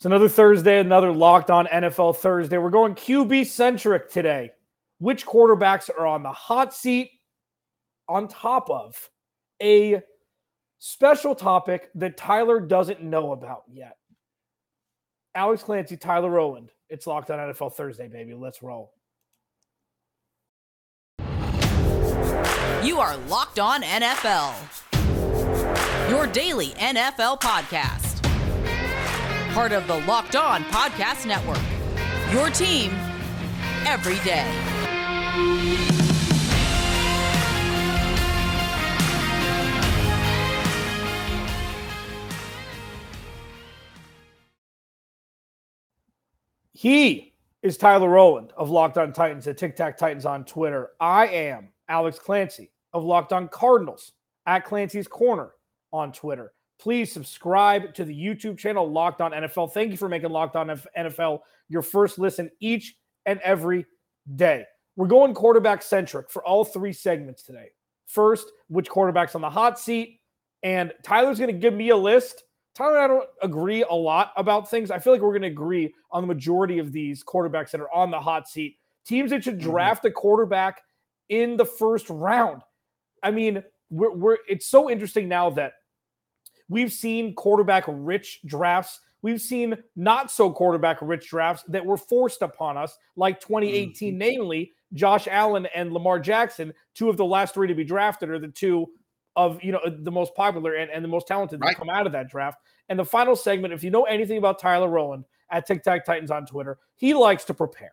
It's another Thursday, another locked on NFL Thursday. We're going QB centric today. Which quarterbacks are on the hot seat on top of a special topic that Tyler doesn't know about yet? Alex Clancy, Tyler Rowland. It's locked on NFL Thursday, baby. Let's roll. You are locked on NFL, your daily NFL podcast part of the Locked On Podcast Network. Your team every day. He is Tyler Rowland of Locked On Titans at Tic Tac Titans on Twitter. I am Alex Clancy of Locked On Cardinals at Clancy's Corner on Twitter please subscribe to the YouTube channel Locked On NFL. Thank you for making Locked On NFL your first listen each and every day. We're going quarterback centric for all three segments today. First, which quarterback's on the hot seat? And Tyler's going to give me a list. Tyler and I don't agree a lot about things. I feel like we're going to agree on the majority of these quarterbacks that are on the hot seat. Teams that should mm-hmm. draft a quarterback in the first round. I mean, we're, we're it's so interesting now that We've seen quarterback rich drafts. We've seen not so quarterback rich drafts that were forced upon us, like 2018, mm-hmm. namely Josh Allen and Lamar Jackson, two of the last three to be drafted, are the two of you know the most popular and, and the most talented right. that come out of that draft. And the final segment, if you know anything about Tyler Rowland at Tic Tac Titans on Twitter, he likes to prepare.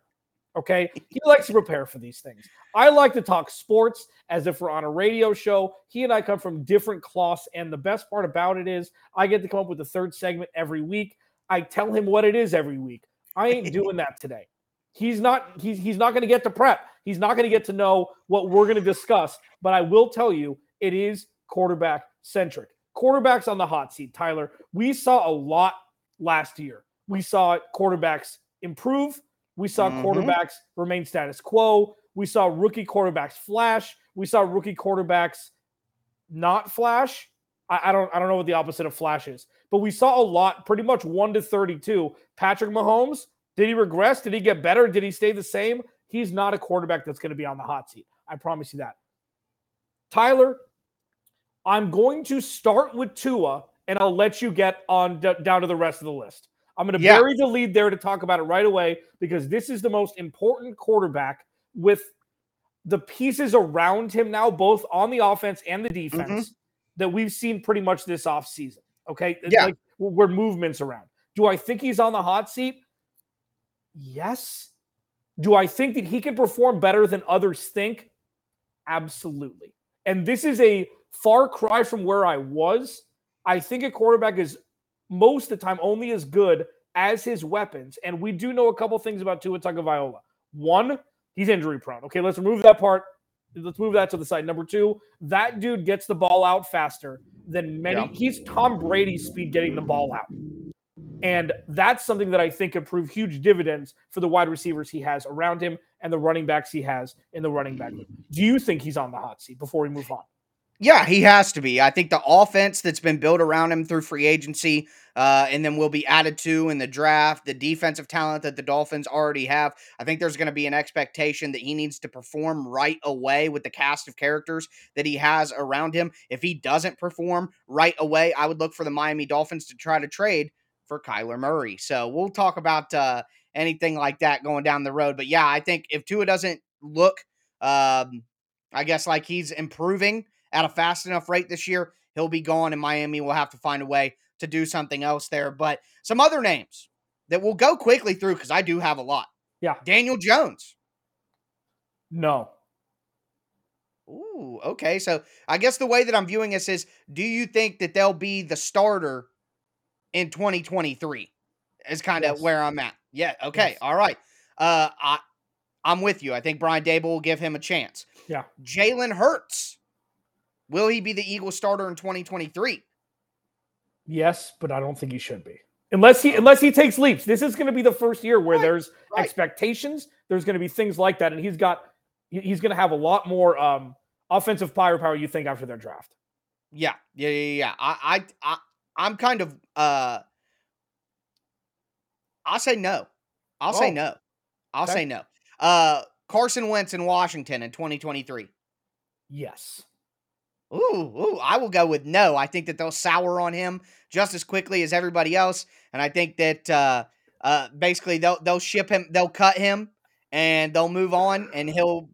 Okay. He likes to prepare for these things. I like to talk sports as if we're on a radio show. He and I come from different cloths. And the best part about it is I get to come up with a third segment every week. I tell him what it is every week. I ain't doing that today. He's not, he's, he's not going to get to prep. He's not going to get to know what we're going to discuss. But I will tell you, it is quarterback centric. Quarterbacks on the hot seat, Tyler. We saw a lot last year. We saw quarterbacks improve we saw mm-hmm. quarterbacks remain status quo. We saw rookie quarterbacks flash. We saw rookie quarterbacks not flash. I, I, don't I don't know what the opposite of flash is, but we saw a lot, pretty much one to 32. Patrick Mahomes, did he regress? Did he get better? Did he stay the same? He's not a quarterback that's going to be on the hot seat. I promise you that. Tyler, I'm going to start with Tua and I'll let you get on d- down to the rest of the list. I'm going to yeah. bury the lead there to talk about it right away because this is the most important quarterback with the pieces around him now, both on the offense and the defense, mm-hmm. that we've seen pretty much this offseason. Okay. Yeah. Like, where movements around. Do I think he's on the hot seat? Yes. Do I think that he can perform better than others think? Absolutely. And this is a far cry from where I was. I think a quarterback is most of the time only as good as his weapons. And we do know a couple things about Tua Tagovailoa. One, he's injury prone. Okay, let's remove that part. Let's move that to the side. Number two, that dude gets the ball out faster than many. Yeah. He's Tom Brady's speed getting the ball out. And that's something that I think could prove huge dividends for the wide receivers he has around him and the running backs he has in the running back. Do you think he's on the hot seat before we move on? Yeah, he has to be. I think the offense that's been built around him through free agency, uh, and then will be added to in the draft, the defensive talent that the Dolphins already have. I think there's going to be an expectation that he needs to perform right away with the cast of characters that he has around him. If he doesn't perform right away, I would look for the Miami Dolphins to try to trade for Kyler Murray. So we'll talk about uh, anything like that going down the road. But yeah, I think if Tua doesn't look, um, I guess like he's improving at a fast enough rate this year, he'll be gone, and Miami will have to find a way to do something else there. But some other names that we'll go quickly through because I do have a lot. Yeah. Daniel Jones. No. Ooh, okay. So I guess the way that I'm viewing this is do you think that they'll be the starter in 2023? Is kind of yes. where I'm at. Yeah. Okay. Yes. All right. Uh I I'm with you. I think Brian Daboll will give him a chance. Yeah. Jalen Hurts. Will he be the Eagles starter in 2023? Yes, but I don't think he should be. Unless he unless he takes leaps. This is going to be the first year where right, there's right. expectations. There's going to be things like that, and he's got he's going to have a lot more um, offensive firepower. You think after their draft? Yeah, yeah, yeah, yeah. I, I, I I'm kind of uh I'll say no. I'll say Oh. no. I'll Okay. say no. Uh, Carson Wentz in Washington in 2023. Yes. Ooh, ooh, I will go with no. I think that they'll sour on him just as quickly as everybody else, and I think that uh, uh, basically they'll they'll ship him, they'll cut him, and they'll move on, and he'll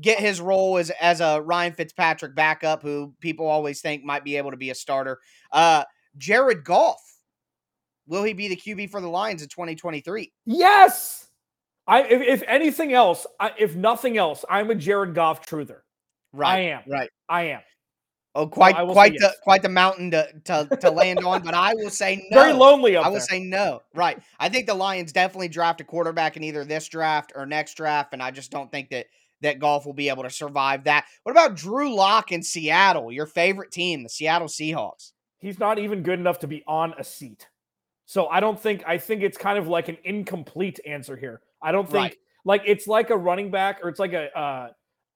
get his role as as a Ryan Fitzpatrick backup, who people always think might be able to be a starter. Uh, Jared Goff, will he be the QB for the Lions in 2023? Yes. I if, if anything else, I, if nothing else, I'm a Jared Goff truther. Right, I am. right. I am. Oh, quite quite the yes. quite the mountain to to, to land on, but I will say no. Very lonely up I will there. say no. Right. I think the Lions definitely draft a quarterback in either this draft or next draft, and I just don't think that that Goff will be able to survive that. What about Drew Lock in Seattle, your favorite team, the Seattle Seahawks? He's not even good enough to be on a seat. So I don't think I think it's kind of like an incomplete answer here. I don't think Right. like it's like a running back or it's like a uh,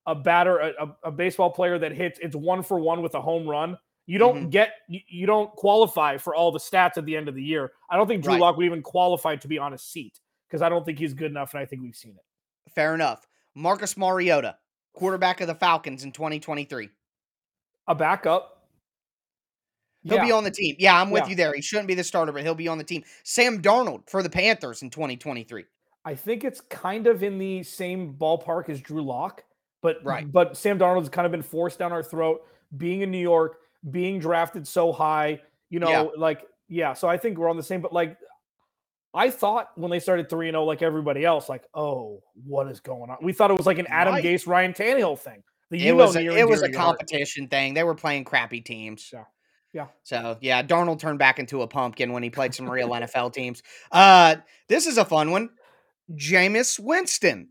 a batter a, a, baseball player that hits it's one for one with a home run. You don't Mhm. get you, you don't qualify for all the stats at the end of the year. I don't think Drew Right. Lock would even qualify to be on a seat because I don't think he's good enough, and I think we've seen it. Fair enough. Marcus Mariota, quarterback of the Falcons in 2023. A backup. He'll Yeah. be on the team. Yeah, I'm with Yeah. you there. He shouldn't be the starter, but he'll be on the team. Sam Darnold for the Panthers in 2023. I think it's kind of in the same ballpark as Drew Lock, but Right. But Sam Darnold's kind of been forced down our throat, being in New York, being drafted so high. You know, Yeah. like yeah. So I think we're on the same. But like, I thought when they started three and zero, like everybody else, like oh, what is going on? We thought it was like an Adam Right. Gase, Ryan Tannehill thing. The It was a, it was a to your heart. competition thing. They were playing crappy teams. Yeah. Yeah. So yeah, Darnold turned back into a pumpkin when he played some real NFL teams. Uh, this is a fun one. Jameis Winston.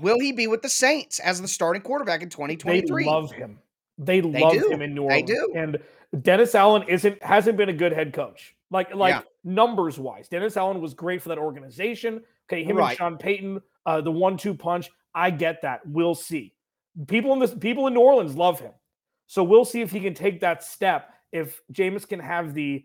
Will he be with the Saints as the starting quarterback in 2023? They love him. They, They love do. him in New They Orleans. do. And Dennis Allen isn't hasn't been a good head coach. Like like Yeah. numbers wise, Dennis Allen was great for that organization. Okay, him Right. and Sean Payton, uh, the one-two punch. I get that. We'll see. People in this people in New Orleans love him. So we'll see if he can take that step. If Jameis can have the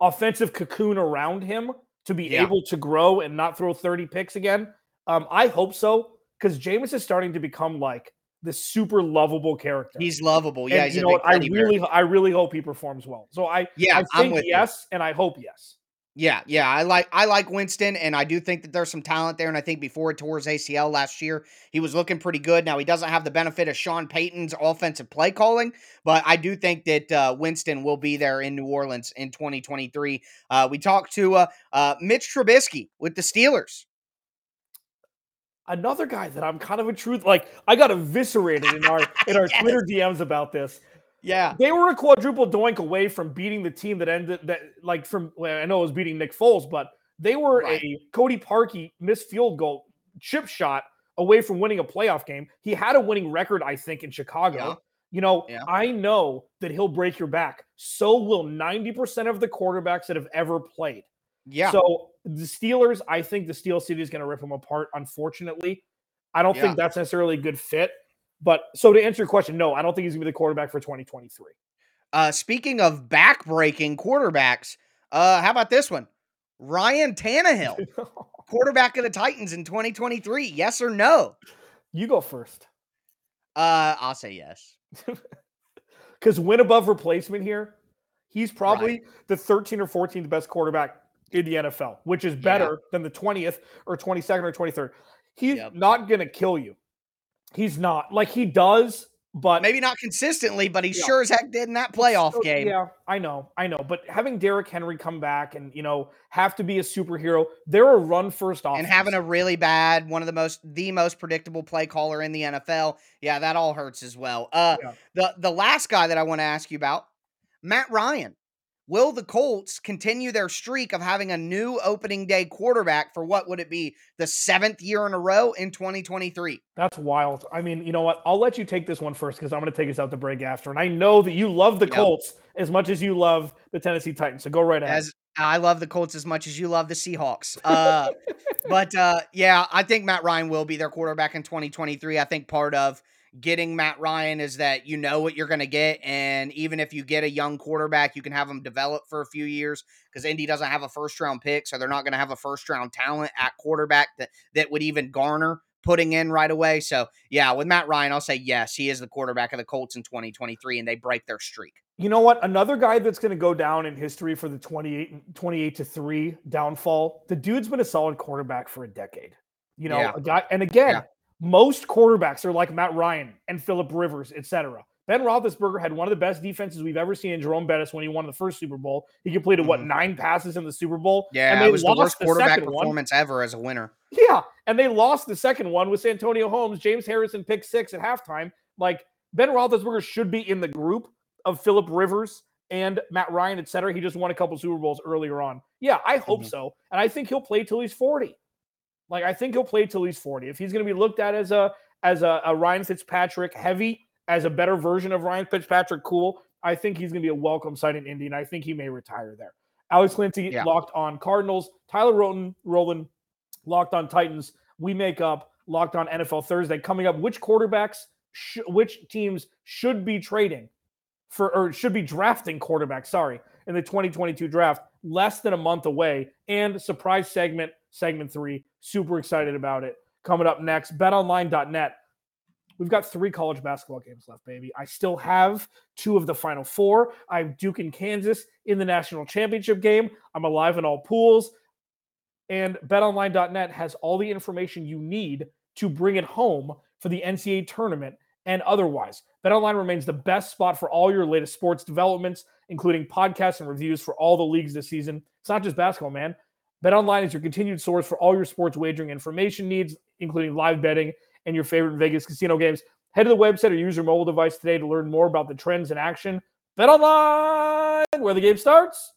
offensive cocoon around him to be Yeah. able to grow and not throw 30 picks again. Um, I hope so because Jameis is starting to become like this super lovable character. He's lovable. Yeah, and he's you a know what? I teddy bear. really, I really hope he performs well. So I, Yeah, I think with you. yes, and I hope yes. Yeah, yeah, I like I like Winston, and I do think that there's some talent there. And I think before he tore his ACL last year, he was looking pretty good. Now he doesn't have the benefit of Sean Payton's offensive play calling, but I do think that uh, Winston will be there in New Orleans in 2023. Uh, we talked to uh, uh, Mitch Trubisky with the Steelers. Another guy that I'm kind of a truth like. I got eviscerated in our in our Yes. Twitter DMs about this. Yeah, They were a quadruple doink away from beating the team that ended that like from well, I know it was beating Nick Foles, but they were Right. a Cody Parkey missed field goal chip shot away from winning a playoff game. He had a winning record, I think, in Chicago. Yeah. You know, Yeah. I know that he'll break your back. So will 90% of the quarterbacks that have ever played. Yeah, So the Steelers, I think the Steel City is going to rip them apart, unfortunately. I don't Yeah. think that's necessarily a good fit. But so to answer your question, no, I don't think he's going to be the quarterback for 2023. Uh, speaking of back breaking quarterbacks, uh, how about this one? Ryan Tannehill, quarterback of the Titans in 2023. Yes or no? you go first. Uh, I'll say yes. Because win above replacement here, he's probably the 13 or 14th best quarterback in the NFL, which is better than the 20th or 22nd or 23rd. He's Yep. not going to kill you. He's not. Like he does, but Maybe not consistently, but he Yeah. sure as heck did in that playoff So, game. Yeah, I know, I know. But having Derrick Henry come back and you know have to be a superhero, they're a run first offense. And having a really bad, one of the most, the most predictable play caller in the NFL. Yeah, that all hurts as well. Uh, Yeah. the the last guy that I want to ask you about, Matt Ryan. Will the Colts continue their streak of having a new opening day quarterback for what would it be the seventh year in a row in 2023? That's wild. I mean, you know what? I'll let you take this one first because I'm going to take us out the break after. And I know that you love the Yep. Colts as much as you love the Tennessee Titans. So go right ahead. As I love the Colts as much as you love the Seahawks. Uh, but uh, yeah, I think Matt Ryan will be their quarterback in 2023. I think part of getting Matt Ryan is that you know what you're going to get. And even if you get a young quarterback, you can have them develop for a few years because Indy doesn't have a first round pick. So they're not going to have a first round talent at quarterback that, that would even garner putting in right away. So, yeah, with Matt Ryan, I'll say yes, he is the quarterback of the Colts in 2023 and they break their streak. You know what? Another guy that's going to go down in history for the 28, 28 to 3 downfall. The dude's been a solid quarterback for a decade. You know, yeah. a guy, and again, yeah. Most quarterbacks are like Matt Ryan and Philip Rivers, etc. Ben Roethlisberger had one of the best defenses we've ever seen in Jerome Bettis when he won the first Super Bowl. He completed mm-hmm. what nine passes in the Super Bowl. Yeah, and they it was the worst quarterback performance one. ever as a winner. Yeah, and they lost the second one with Santonio Holmes, James Harrison pick six at halftime. Like Ben Roethlisberger should be in the group of Philip Rivers and Matt Ryan, et cetera. He just won a couple Super Bowls earlier on. Yeah, I hope mm-hmm. so, and I think he'll play till he's forty. Like I think he'll play till he's forty. If he's going to be looked at as a as a, a Ryan Fitzpatrick heavy as a better version of Ryan Fitzpatrick cool, I think he's going to be a welcome sight in Indy, and I think he may retire there. Alex Clancy yeah. locked on Cardinals. Tyler Roten, Roland locked on Titans. We make up locked on NFL Thursday. Coming up, which quarterbacks, sh- which teams should be trading for, or should be drafting quarterbacks, sorry, in the 2022 draft, less than a month away. And surprise segment, segment three. Super excited about it. Coming up next, betonline.net We've got three college basketball games left, baby. I still have two of the final four. I have Duke and Kansas in the national championship game. I'm alive in all pools. And betonline.net has all the information you need to bring it home for the NCAA tournament and otherwise. BetOnline remains the best spot for all your latest sports developments, including podcasts and reviews for all the leagues this season. It's not just basketball, man. BetOnline is your continued source for all your sports wagering information needs, including live betting and your favorite Vegas casino games. Head to the website or use your mobile device today to learn more about the trends in action. Bet online, where the game starts.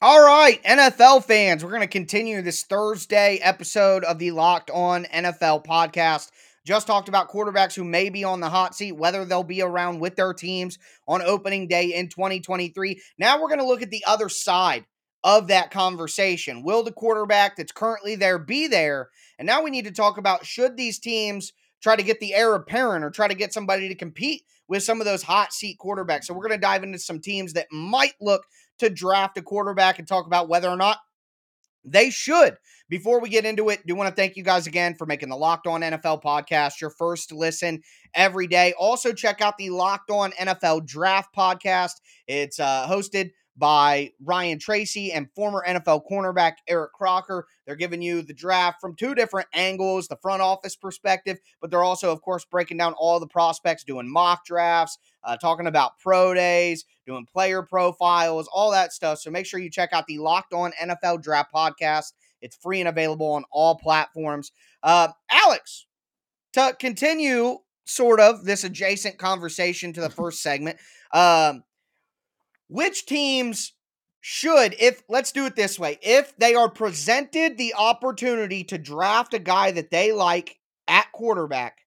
All right, NFL fans, we're going to continue this Thursday episode of the Locked On NFL podcast. Just talked about quarterbacks who may be on the hot seat, whether they'll be around with their teams on opening day in 2023. Now we're going to look at the other side of that conversation. Will the quarterback that's currently there be there? And now we need to talk about should these teams try to get the heir apparent or try to get somebody to compete with some of those hot seat quarterbacks. So we're going to dive into some teams that might look to draft a quarterback and talk about whether or not they should. Before we get into it, do want to thank you guys again for making the Locked On NFL podcast your first listen every day. Also, check out the Locked On NFL Draft podcast. It's uh, hosted by Ryan Tracy and former NFL cornerback Eric Crocker. They're giving you the draft from two different angles, the front office perspective, but they're also, of course, breaking down all the prospects, doing mock drafts, uh, talking about pro days, doing player profiles, all that stuff. So make sure you check out the Locked On NFL Draft podcast. It's free and available on all platforms. Uh, Alex, to continue sort of this adjacent conversation to the first segment, um, which teams should, if let's do it this way, if they are presented the opportunity to draft a guy that they like at quarterback,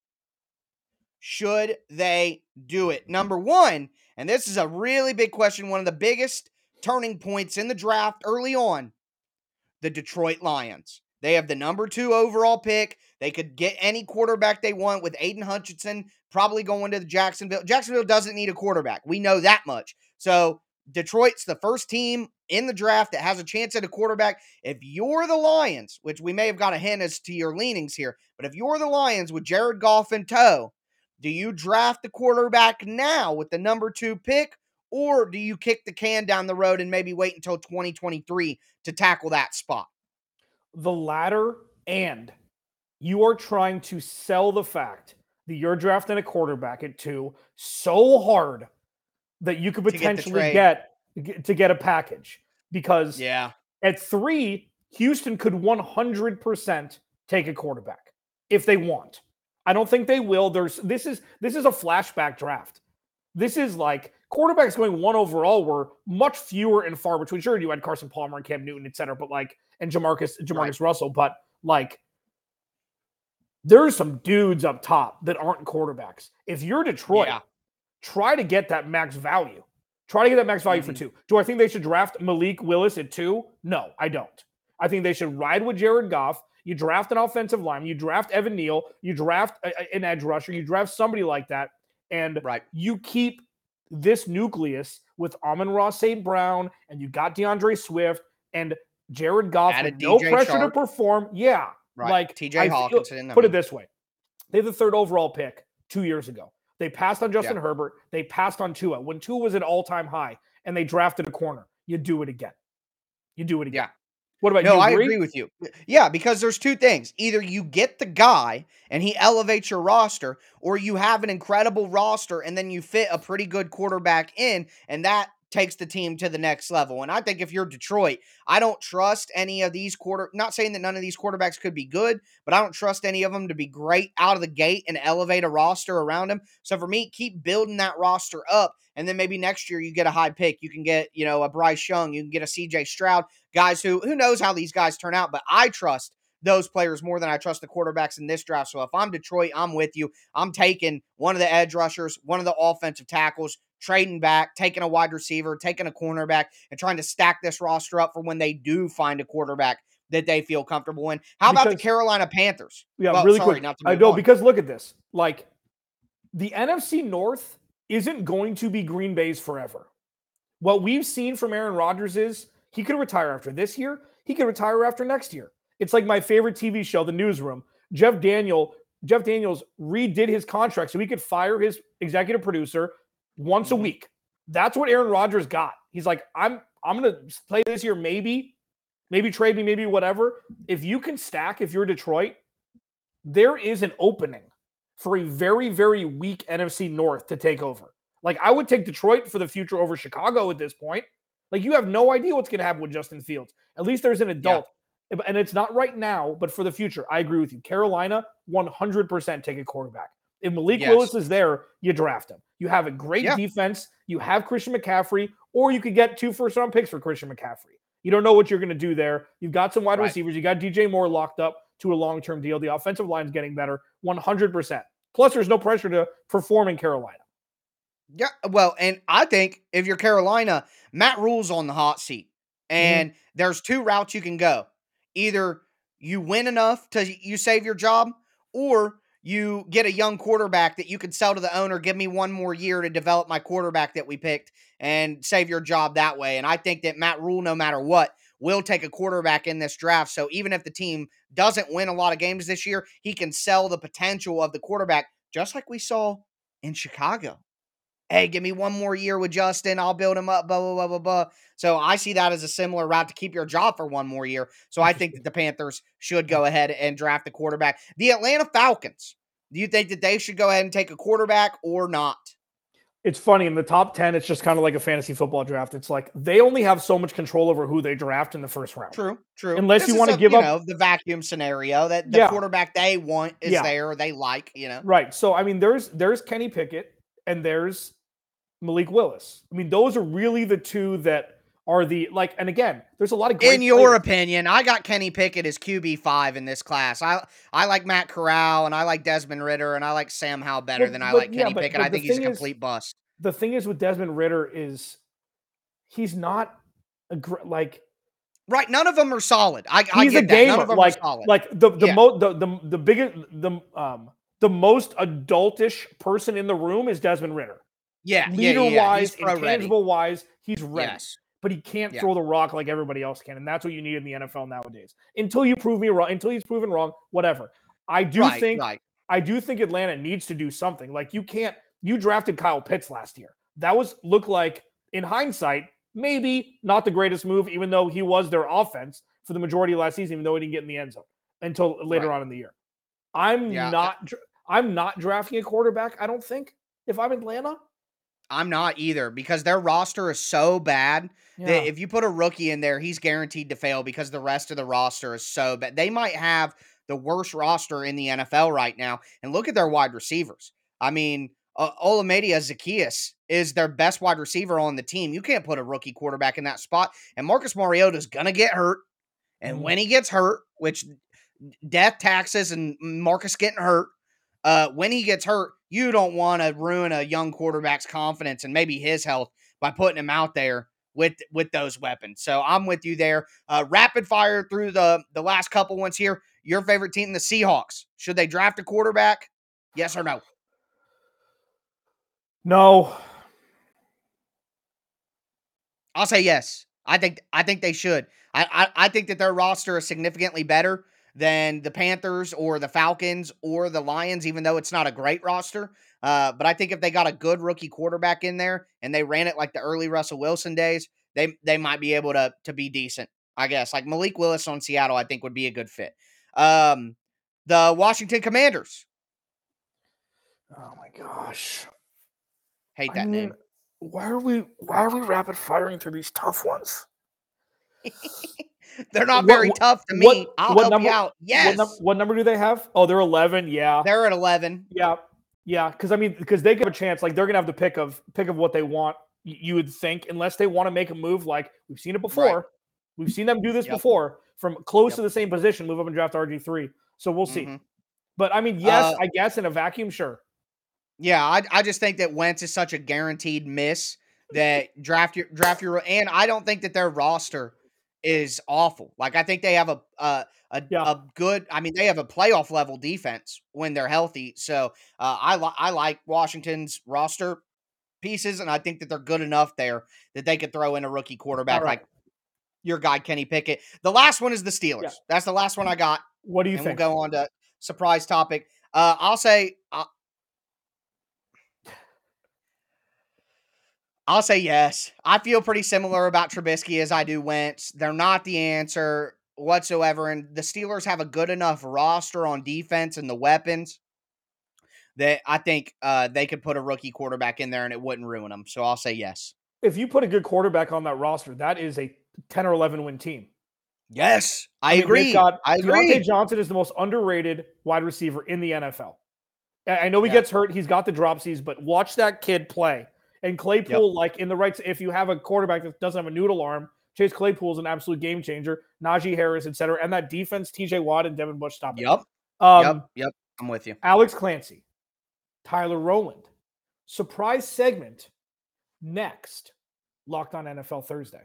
should they do it? Number one, and this is a really big question, one of the biggest turning points in the draft early on the Detroit Lions. They have the number two overall pick. They could get any quarterback they want with Aidan Hutchinson probably going to the Jacksonville. Jacksonville doesn't need a quarterback. We know that much. So Detroit's the first team in the draft that has a chance at a quarterback. If you're the Lions, which we may have got a hint as to your leanings here, but if you're the Lions with Jared Goff in tow, do you draft the quarterback now with the number two pick, or do you kick the can down the road and maybe wait until 2023 to tackle that spot? The latter, and you are trying to sell the fact that you're drafting a quarterback at two so hard that you could potentially get, get, to get a package because yeah, at three, Houston could 100% take a quarterback if they want. I don't think they will. There's this is this is a flashback draft. This is like quarterbacks going one overall were much fewer and far between. Sure, you had Carson Palmer and Cam Newton, et cetera, but like and Jamarcus Jamarcus right. Russell, but like there's some dudes up top that aren't quarterbacks. If you're Detroit, yeah try to get that max value. Try to get that max value Mhm. for two. Do I think they should draft Malik Willis at two? No, I don't. I think they should ride with Jared Goff. You draft an offensive lineman, you draft Evan Neal, you draft a- a- an edge rusher, you draft somebody like that, and Right. you keep this nucleus with Amon-Ra St. Brown, and you got D'Andre Swift and Jared Goff Added with no DJ pressure Shark. to perform. Yeah. Right. Like TJ I feel- Hockenson Put it this way. They had the third overall pick two years ago. They passed on Justin Herbert. They passed on Tua when Tua was at all-time high, and they drafted a corner. You do it again. You do it again. Yeah. What about No, you? I Agree? agree with you. Yeah, because there's two things. Either you get the guy and he elevates your roster, or you have an incredible roster and then you fit a pretty good quarterback in, and that takes the team to the next level. And I think if you're Detroit, I don't trust any of these quarter not saying that none of these quarterbacks could be good, but I don't trust any of them to be great out of the gate and elevate a roster around them. So for me, keep building that roster up. And then maybe next year you get a high pick. You can get, you know, a Bryce Young, you can get a CJ Stroud, guys who who knows how these guys turn out, but I trust those players more than I trust the quarterbacks in this draft. So if I'm Detroit, I'm with you. I'm taking one of the edge rushers, one of the offensive tackles, trading back, taking a wide receiver, taking a cornerback, and trying to stack this roster up for when they do find a quarterback that they feel comfortable in. How about the Carolina Panthers? Yeah, Well, really sorry, quick. not to I know on. because look at this. Like the NFC North isn't going to be Green Bay's forever. What we've seen from Aaron Rodgers is he could retire after this year. He could retire after next year. It's like my favorite TV show, The Newsroom. Jeff Daniel, Jeff Daniels redid his contract so he could fire his executive producer once a Mhm. week. That's what Aaron Rodgers got. He's like, I'm I'm gonna play this year, maybe, maybe trade me, maybe whatever. If you can stack, if you're Detroit, there is an opening for a very, very weak NFC North to take over. Like I would take Detroit for the future over Chicago at this point. Like you have no idea what's going to happen with Justin Fields. At least there's an adult. And it's not right now, but for the future, I agree with you. Carolina, 100% take a quarterback. If Malik Yes. Willis is there, you draft him. You have a great Yeah. defense. You have Christian McCaffrey, or you could get two first round picks for Christian McCaffrey. You don't know what you're going to do there. You've got some wide Right. receivers. You got DJ Moore locked up to a long term deal. The offensive line's getting better, 100%. Plus, there's no pressure to perform in Carolina. Yeah, well, and I think if you're Carolina, Matt Rhule's on the hot seat. Mm-hmm. And there's two routes you can go. Either you win enough to you save your job, or you get a young quarterback that you can sell to the owner, give me one more year to develop my quarterback that we picked and save your job that way. And I think that Matt Rhule, no matter what, will take a quarterback in this draft. So even if the team doesn't win a lot of games this year, he can sell the potential of the quarterback, just like we saw in Chicago hey, give me one more year with Justin. I'll build him up, blah, blah, blah, blah, blah. So I see that as a similar route to keep your job for one more year. So I think that the Panthers should go ahead and draft a quarterback. The Atlanta Falcons, do you think that they should go ahead and take a quarterback or not? It's funny in the top 10, it's just kind of like a fantasy football draft. It's like they only have so much control over who they draft in the first round. True, true. Unless This you wanna a, give up- know, the vacuum scenario that the Yeah. quarterback they want is Yeah. there, they like, you know. Right. So I mean, there's there's Kenny Pickett and there's Malik Willis. I mean, those are really the two that are the like. And again, there's a lot of great In your players. opinion, I got Kenny Pickett as QB five in this class. I I like Matt Corral and I like Desmond Ridder and I like Sam Howell better But- than I but- like yeah, Kenny but- Pickett. I think he's a thing is- complete bust. the thing is with Desmond Ridder is he's not a gr- like Right, none of them are solid. I, I he's a get that. None gamer. of them Like are solid. like the the Yeah. mo the the the biggest the um the most adultish person in the room is Desmond Ridder. Yeah, Leader yeah, yeah. wise, He's pro ready. intangible wise, he's ready. Yes, but he can't Yeah. throw the rock like everybody else can, and that's what you need in the NFL nowadays. Until you prove me wrong, until he's proven wrong, whatever. I do right, think right. I do think Atlanta needs to do something. Like you can't you drafted Kyle Pitts last year. That was look like in hindsight maybe not the greatest move, even though he was their offense for the majority of last season, even though he didn't get in the end zone until later Right. on in the year. I'm Yeah, not I'm not drafting a quarterback. I don't think if I'm Atlanta. I'm not either because their roster is so bad Yeah. that if you put a rookie in there, he's guaranteed to fail because the rest of the roster is so bad. They might have the worst roster in the NFL right now. And look at their wide receivers. I mean, uh, Olamide Zaccheaus is their best wide receiver on the team. You can't put a rookie quarterback in that spot. And Marcus Mariota is going to get hurt. And Mhm. when he gets hurt, which death, taxes, and Marcus getting hurt, uh, when he gets hurt, you don't want to ruin a young quarterback's confidence and maybe his health by putting him out there with with those weapons. So I'm with you there. Uh, rapid fire through the the last couple ones here. Your favorite team, the Seahawks. Should they draft a quarterback? Yes or no? No. I'll say yes. I think I think they should. I, I I think that their roster is significantly better than the Panthers or the Falcons or the Lions, even though it's not a great roster. Uh, but I think if they got a good rookie quarterback in there and they ran it like the early Russell Wilson days, they they might be able to to be decent. I guess like Malik Willis on Seattle, I think would be a good fit. Um, the Washington Commanders. Oh my gosh. Hate I that mean, name. Why are we why are we rapid firing through these tough ones? They're not very what- tough to what- me. I'll what help number- you out. Yes, What, what number do they have? Oh, they're 11. Yeah. they're at eleven. Yeah. Yeah, because I mean, because they give a chance, like they're gonna have the pick of pick of what they want. You would think, unless they want to make a move, like we've seen it before, we've seen them do this Yep. before from close Yep. to the same position, move up and draft RG three. So we'll see. Mhm. But I mean, yes, Uh, I guess in a vacuum, sure. Yeah, I, I just think that Wentz is such a guaranteed miss that draft your draft your and I don't think that their roster is awful. Like I think they have a a a, Yeah. a good. I mean, they have a playoff level defense when they're healthy. So uh, I li- I like Washington's roster pieces, and I think that they're good enough there that they could throw in a rookie quarterback right. like your guy Kenny Pickett. The last one is the Steelers. That's the last one I got What do you and think? we'll go on to surprise topic. Uh, I'll say, uh, I'll say yes. I feel pretty similar about Trubisky as I do Wentz. They're not the answer whatsoever, and the Steelers have a good enough roster on defense and the weapons that I think uh, they could put a rookie quarterback in there and it wouldn't ruin them. So I'll say yes. If you put a good quarterback on that roster, that is a 10 or 11 win team. Yes, I, mean, agree. got- I Diontae agree. Johnson is the most underrated wide receiver in the NFL. I I know he Yeah. gets hurt. He's got the dropsies, but watch that kid play. And Claypool, like in the right, if you have a quarterback that doesn't have a noodle arm, Chase Claypool is an absolute game changer. Najee Harris, et cetera. And that defense, TJ Watt and Devin Bush stop it. Yep, Um, yep, yep. I'm with you. Alex Clancy, Tyler Rowland. Surprise segment next. Locked on NFL Thursday.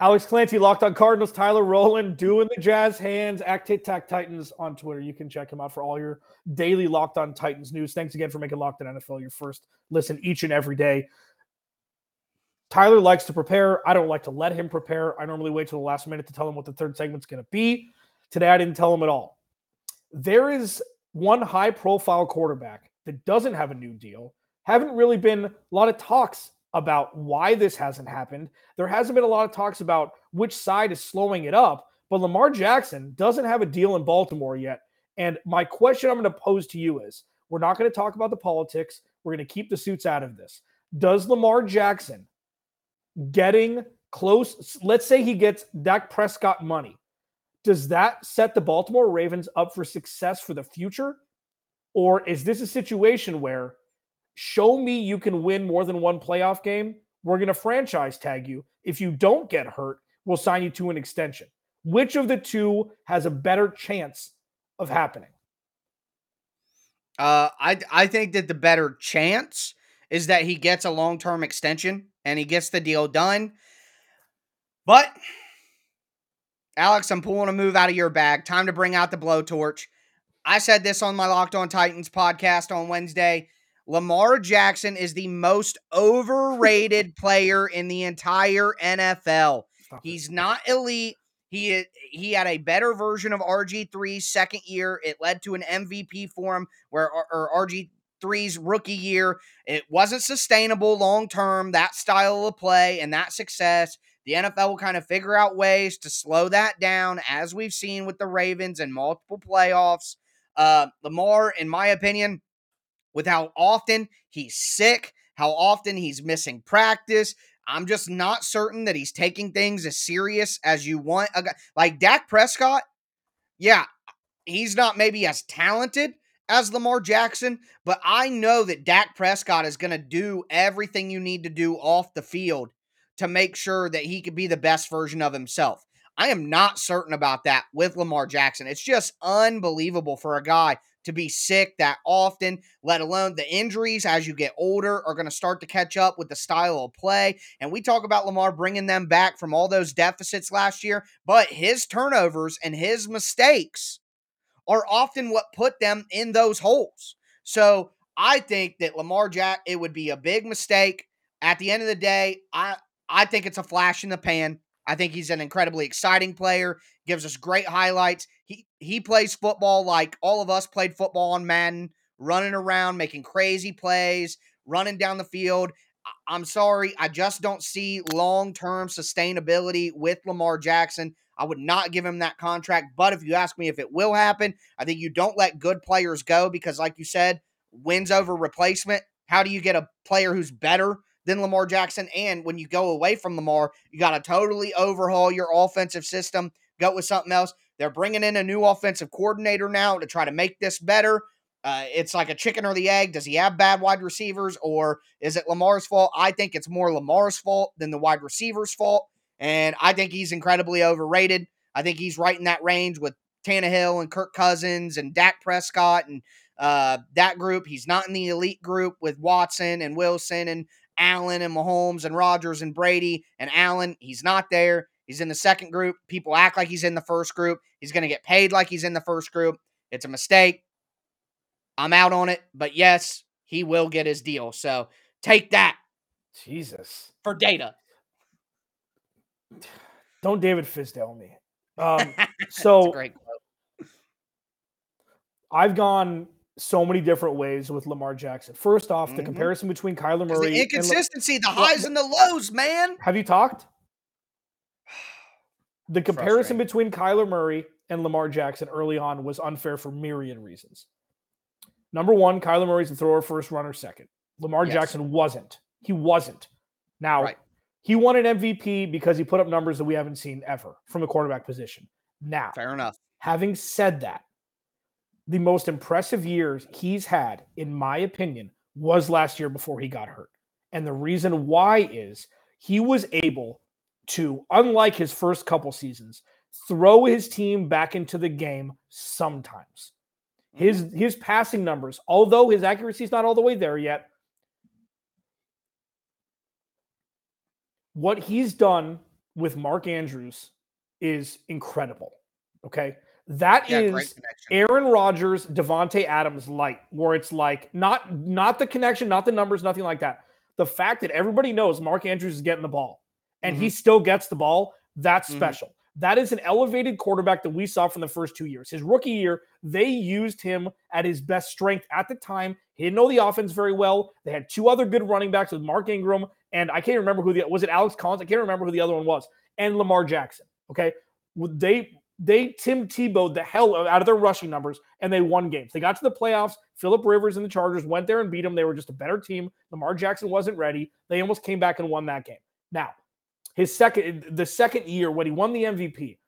Alex Clancy, Locked on Cardinals, Tyler Rowland, doing the jazz hands, Act Tic Tac Titans on Twitter. You can check him out for all your daily Locked on Titans news. Thanks again for making Locked on NFL your first listen each and every day. Tyler likes to prepare. I don't like to let him prepare. I normally wait till the last minute to tell him what the third segment's going to be. Today, I didn't tell him at all. There is one high profile quarterback that doesn't have a new deal. Haven't really been a lot of talks about why this hasn't happened. There hasn't been a lot of talks about which side is slowing it up, but Lamar Jackson doesn't have a deal in Baltimore yet. And my question I'm going to pose to you is we're not going to talk about the politics. We're going to keep the suits out of this. Does Lamar Jackson getting close, let's say he gets Dak Prescott money, does that set the Baltimore Ravens up for success for the future? Or is this a situation where show me you can win more than one playoff game? We're going to franchise tag you. If you don't get hurt, we'll sign you to an extension. Which of the two has a better chance of happening? Uh, I I think that the better chance is that he gets a long term extension and he gets the deal done. But Alex, I'm pulling a move out of your bag. Time to bring out the blowtorch. I said this on my Locked On Titans podcast on Wednesday. Lamar Jackson is the most overrated player in the entire NFL. Stop it. He's not elite. He he had a better version of RG3's second year. It led to an MVP for him, where or RG3's rookie year it wasn't sustainable long term. That style of play and that success, the NFL will kind of figure out ways to slow that down, as we've seen with the Ravens and multiple playoffs. Uh, Lamar, in my opinion, with how often he's sick, how often he's missing practice. I'm just not certain that he's taking things as serious as you want. Like Dak Prescott, yeah, he's not maybe as talented as Lamar Jackson, but I know that Dak Prescott is going to do everything you need to do off the field to make sure that he could be the best version of himself. I am not certain about that with Lamar Jackson. It's just unbelievable for a guy to be sick that often, let alone the injuries as you get older are going to start to catch up with the style of play. And we talk about Lamar bringing them back from all those deficits last year, but his turnovers and his mistakes are often what put them in those holes. So I think that Lamar Jack, it would be a big mistake. At the end of the day, I I think it's a flash in the pan. I think he's an incredibly exciting player, gives us great highlights. He he plays football like all of us played football on Madden, running around, making crazy plays, running down the field. I'm sorry, I just don't see long-term sustainability with Lamar Jackson. I would not give him that contract, but if you ask me if it will happen, I think you don't let good players go because like you said, wins over replacement. How do you get a player who's better than Lamar Jackson. And when you go away from Lamar, you got to totally overhaul your offensive system, go with something else. They're bringing in a new offensive coordinator now to try to make this better. Uh, it's like a chicken or the egg. Does he have bad wide receivers or is it Lamar's fault? I think it's more Lamar's fault than the wide receiver's fault. And I think he's incredibly overrated. I think he's right in that range with Tannehill and Kirk Cousins and Dak Prescott and uh, that group. He's not in the elite group with Watson and Wilson and Allen and Mahomes and Rodgers and Brady and Allen. He's not there. He's in the second group. People act like he's in the first group. He's going to get paid like he's in the first group. It's a mistake. I'm out on it. But yes, he will get his deal. So take that. Jesus. For data. Don't David Fizdale me. Um, so great quote. I've gone so many different ways with Lamar Jackson. First off, the mm-hmm. comparison between Kyler Murray, the inconsistency, and, the highs and the lows, man. Have you talked? The comparison between Kyler Murray and Lamar Jackson early on was unfair for myriad reasons. Number one, Kyler Murray's a thrower first, runner second. Lamar yes. Jackson wasn't. He wasn't. Now, right. he won an MVP because he put up numbers that we haven't seen ever from the quarterback position. Now, fair enough. Having said that, the most impressive years he's had, in my opinion, was last year before he got hurt. And the reason why is he was able to, unlike his first couple seasons, throw his team back into the game sometimes. His mm-hmm. his passing numbers, although his accuracy is not all the way there yet, what he's done with Mark Andrews is incredible. Okay. That yeah, is Aaron Rodgers, Davante Adams light, where it's like not not the connection, not the numbers, nothing like that. The fact that everybody knows Mark Andrews is getting the ball and mm-hmm. he still gets the ball, that's mm-hmm. special. That is an elevated quarterback that we saw from the first two years. His rookie year, they used him at his best strength at the time. He didn't know the offense very well. They had two other good running backs with Mark Ingram and I can't remember who the was it Alex Collins. I can't remember who the other one was, and Lamar Jackson. Okay, they they Tim Tebow the hell out of their rushing numbers and they won games. They got to the playoffs. Philip Rivers and the Chargers went there and beat them. They were just a better team. Lamar Jackson wasn't ready. They almost came back and won that game. Now, his second the second year when he won the MVP,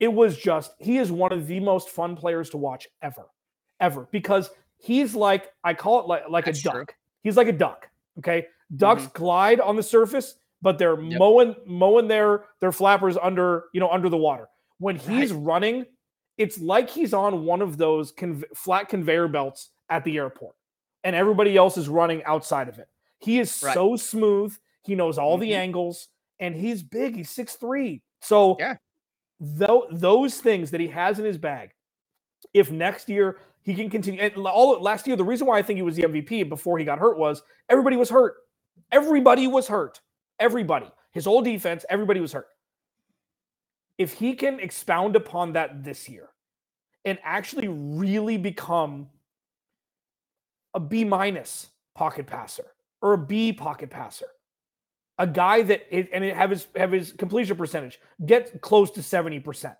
it was just he is one of the most fun players to watch ever. Ever because he's like I call it like like That's a duck. True. He's like a duck, okay? Ducks mm-hmm. glide on the surface, but they're yep. mowing mowing their their flappers under, you know, under the water when he's right. running, it's like he's on one of those conve- flat conveyor belts at the airport, and everybody else is running outside of it. He is right. so smooth. He knows all mm-hmm. the angles, and he's big. He's six three. So yeah, th- those things that he has in his bag, if next year he can continue, and all last year the reason why I think he was the MVP before he got hurt was everybody was hurt. Everybody was hurt. Everybody. His whole defense, everybody was hurt if he can expound upon that this year and actually really become a B minus pocket passer or a B pocket passer, a guy that it, and it have his have his completion percentage get close to 70%.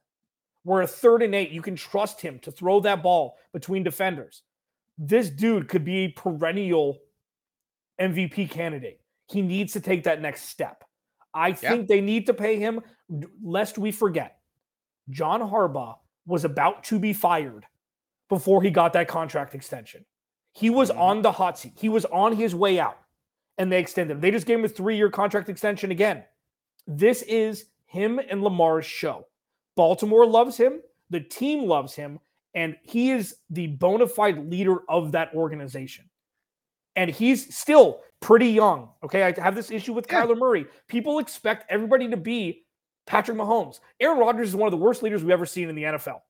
Where a third and eight, you can trust him to throw that ball between defenders. This dude could be a perennial MVP candidate. He needs to take that next step. I think they need to pay him, lest we forget. John Harbaugh was about to be fired before he got that contract extension. He was mm-hmm. on the hot seat. He was on his way out, and they extended him. They just gave him a three-year contract extension again. This is him and Lamar's show. Baltimore loves him, the team loves him, and he is the bona fide leader of that organization. And he's still pretty young. Okay. I have this issue with yeah. Kyler Murray. People expect everybody to be Patrick Mahomes. Aaron Rodgers is one of the worst leaders we've ever seen in the NFL.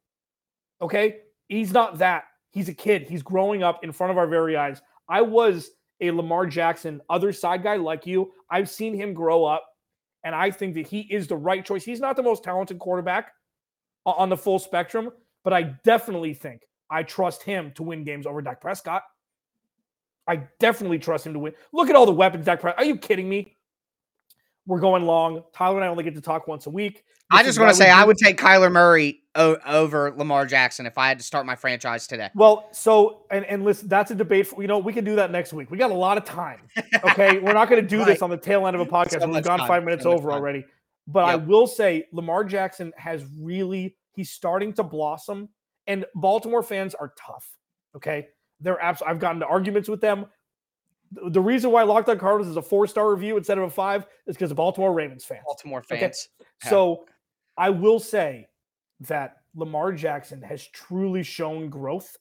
Okay. He's not that. He's a kid. He's growing up in front of our very eyes. I was a Lamar Jackson other side guy like you. I've seen him grow up, and I think that he is the right choice. He's not the most talented quarterback on the full spectrum, but I definitely think I trust him to win games over Dak Prescott. I definitely trust him to win. Look at all the weapons Dak Prescott. Are you kidding me? We're going long. Tyler and I only get to talk once a week. This I just want to say I would take Kyler Murray o- over Lamar Jackson if I had to start my franchise today. Well, so and and listen, that's a debate. For, you know, we can do that next week. We got a lot of time. Okay, we're not going to do right. this on the tail end of a podcast. So We've gone time. five minutes so over already. But yep. I will say, Lamar Jackson has really he's starting to blossom, and Baltimore fans are tough. Okay, they're absolutely. I've gotten to arguments with them. The reason why Locked On Cardinals is a four star review instead of a five is because of Baltimore Ravens fans. Baltimore fans. Okay? Yeah. So I will say that Lamar Jackson has truly shown growth.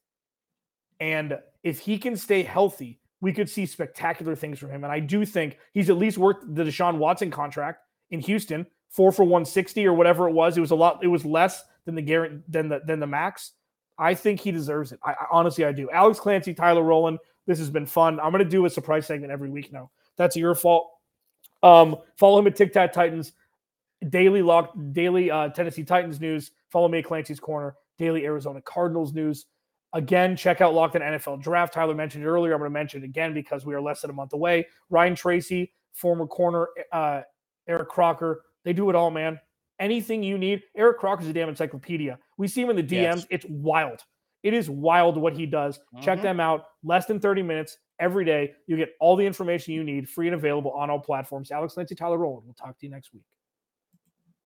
And if he can stay healthy, we could see spectacular things from him. And I do think he's at least worth the Deshaun Watson contract in Houston, four for 160 or whatever it was. It was a lot, it was less than the guarantee than the than the max. I think he deserves it. I, I, honestly I do. Alex Clancy, Tyler Rowland. This has been fun. I'm gonna do a surprise segment every week now. That's your fault. Um, follow him at Tic Tac Titans, daily lock, daily uh, Tennessee Titans news. Follow me at Clancy's Corner, daily Arizona Cardinals news. Again, check out Locked On NFL Draft. Tyler mentioned earlier. I'm going to mention it again because we are less than a month away. Ryan Tracy, former corner, uh, Eric Crocker. They do it all, man. Anything you need. Eric Crocker is a damn encyclopedia. We see him in the DMs. Yes. It's wild. It is wild what he does. Mm-hmm. Check them out. Less than 30 minutes every day. You get all the information you need, free and available on all platforms. Alex Lindsay, Tyler Rowland. We'll talk to you next week.